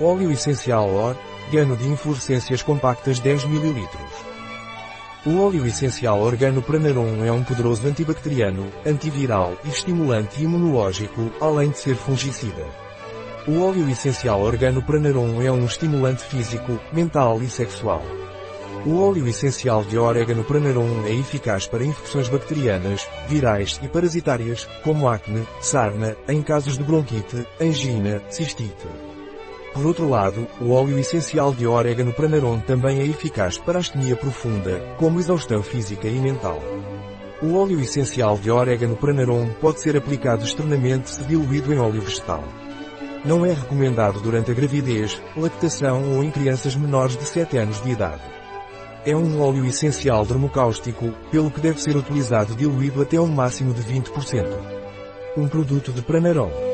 Óleo essencial OR, gano de inflorescências compactas 10 ml. O óleo essencial organopranarum é um poderoso antibacteriano, antiviral e estimulante imunológico, além de ser fungicida. O óleo essencial organopranarum é um estimulante físico, mental e sexual. O óleo essencial de orégano pranarum é eficaz para infecções bacterianas, virais e parasitárias, como acne, sarna, em casos de bronquite, angina, cistite. Por outro lado, o óleo essencial de orégano pranarum também é eficaz para astenia profunda, como exaustão física e mental. O óleo essencial de orégano pranarum pode ser aplicado externamente se diluído em óleo vegetal. Não é recomendado durante a gravidez, lactação ou em crianças menores de 7 anos de idade. É um óleo essencial dermocáustico, pelo que deve ser utilizado diluído até um máximo de 20%. Um produto de Pranarom.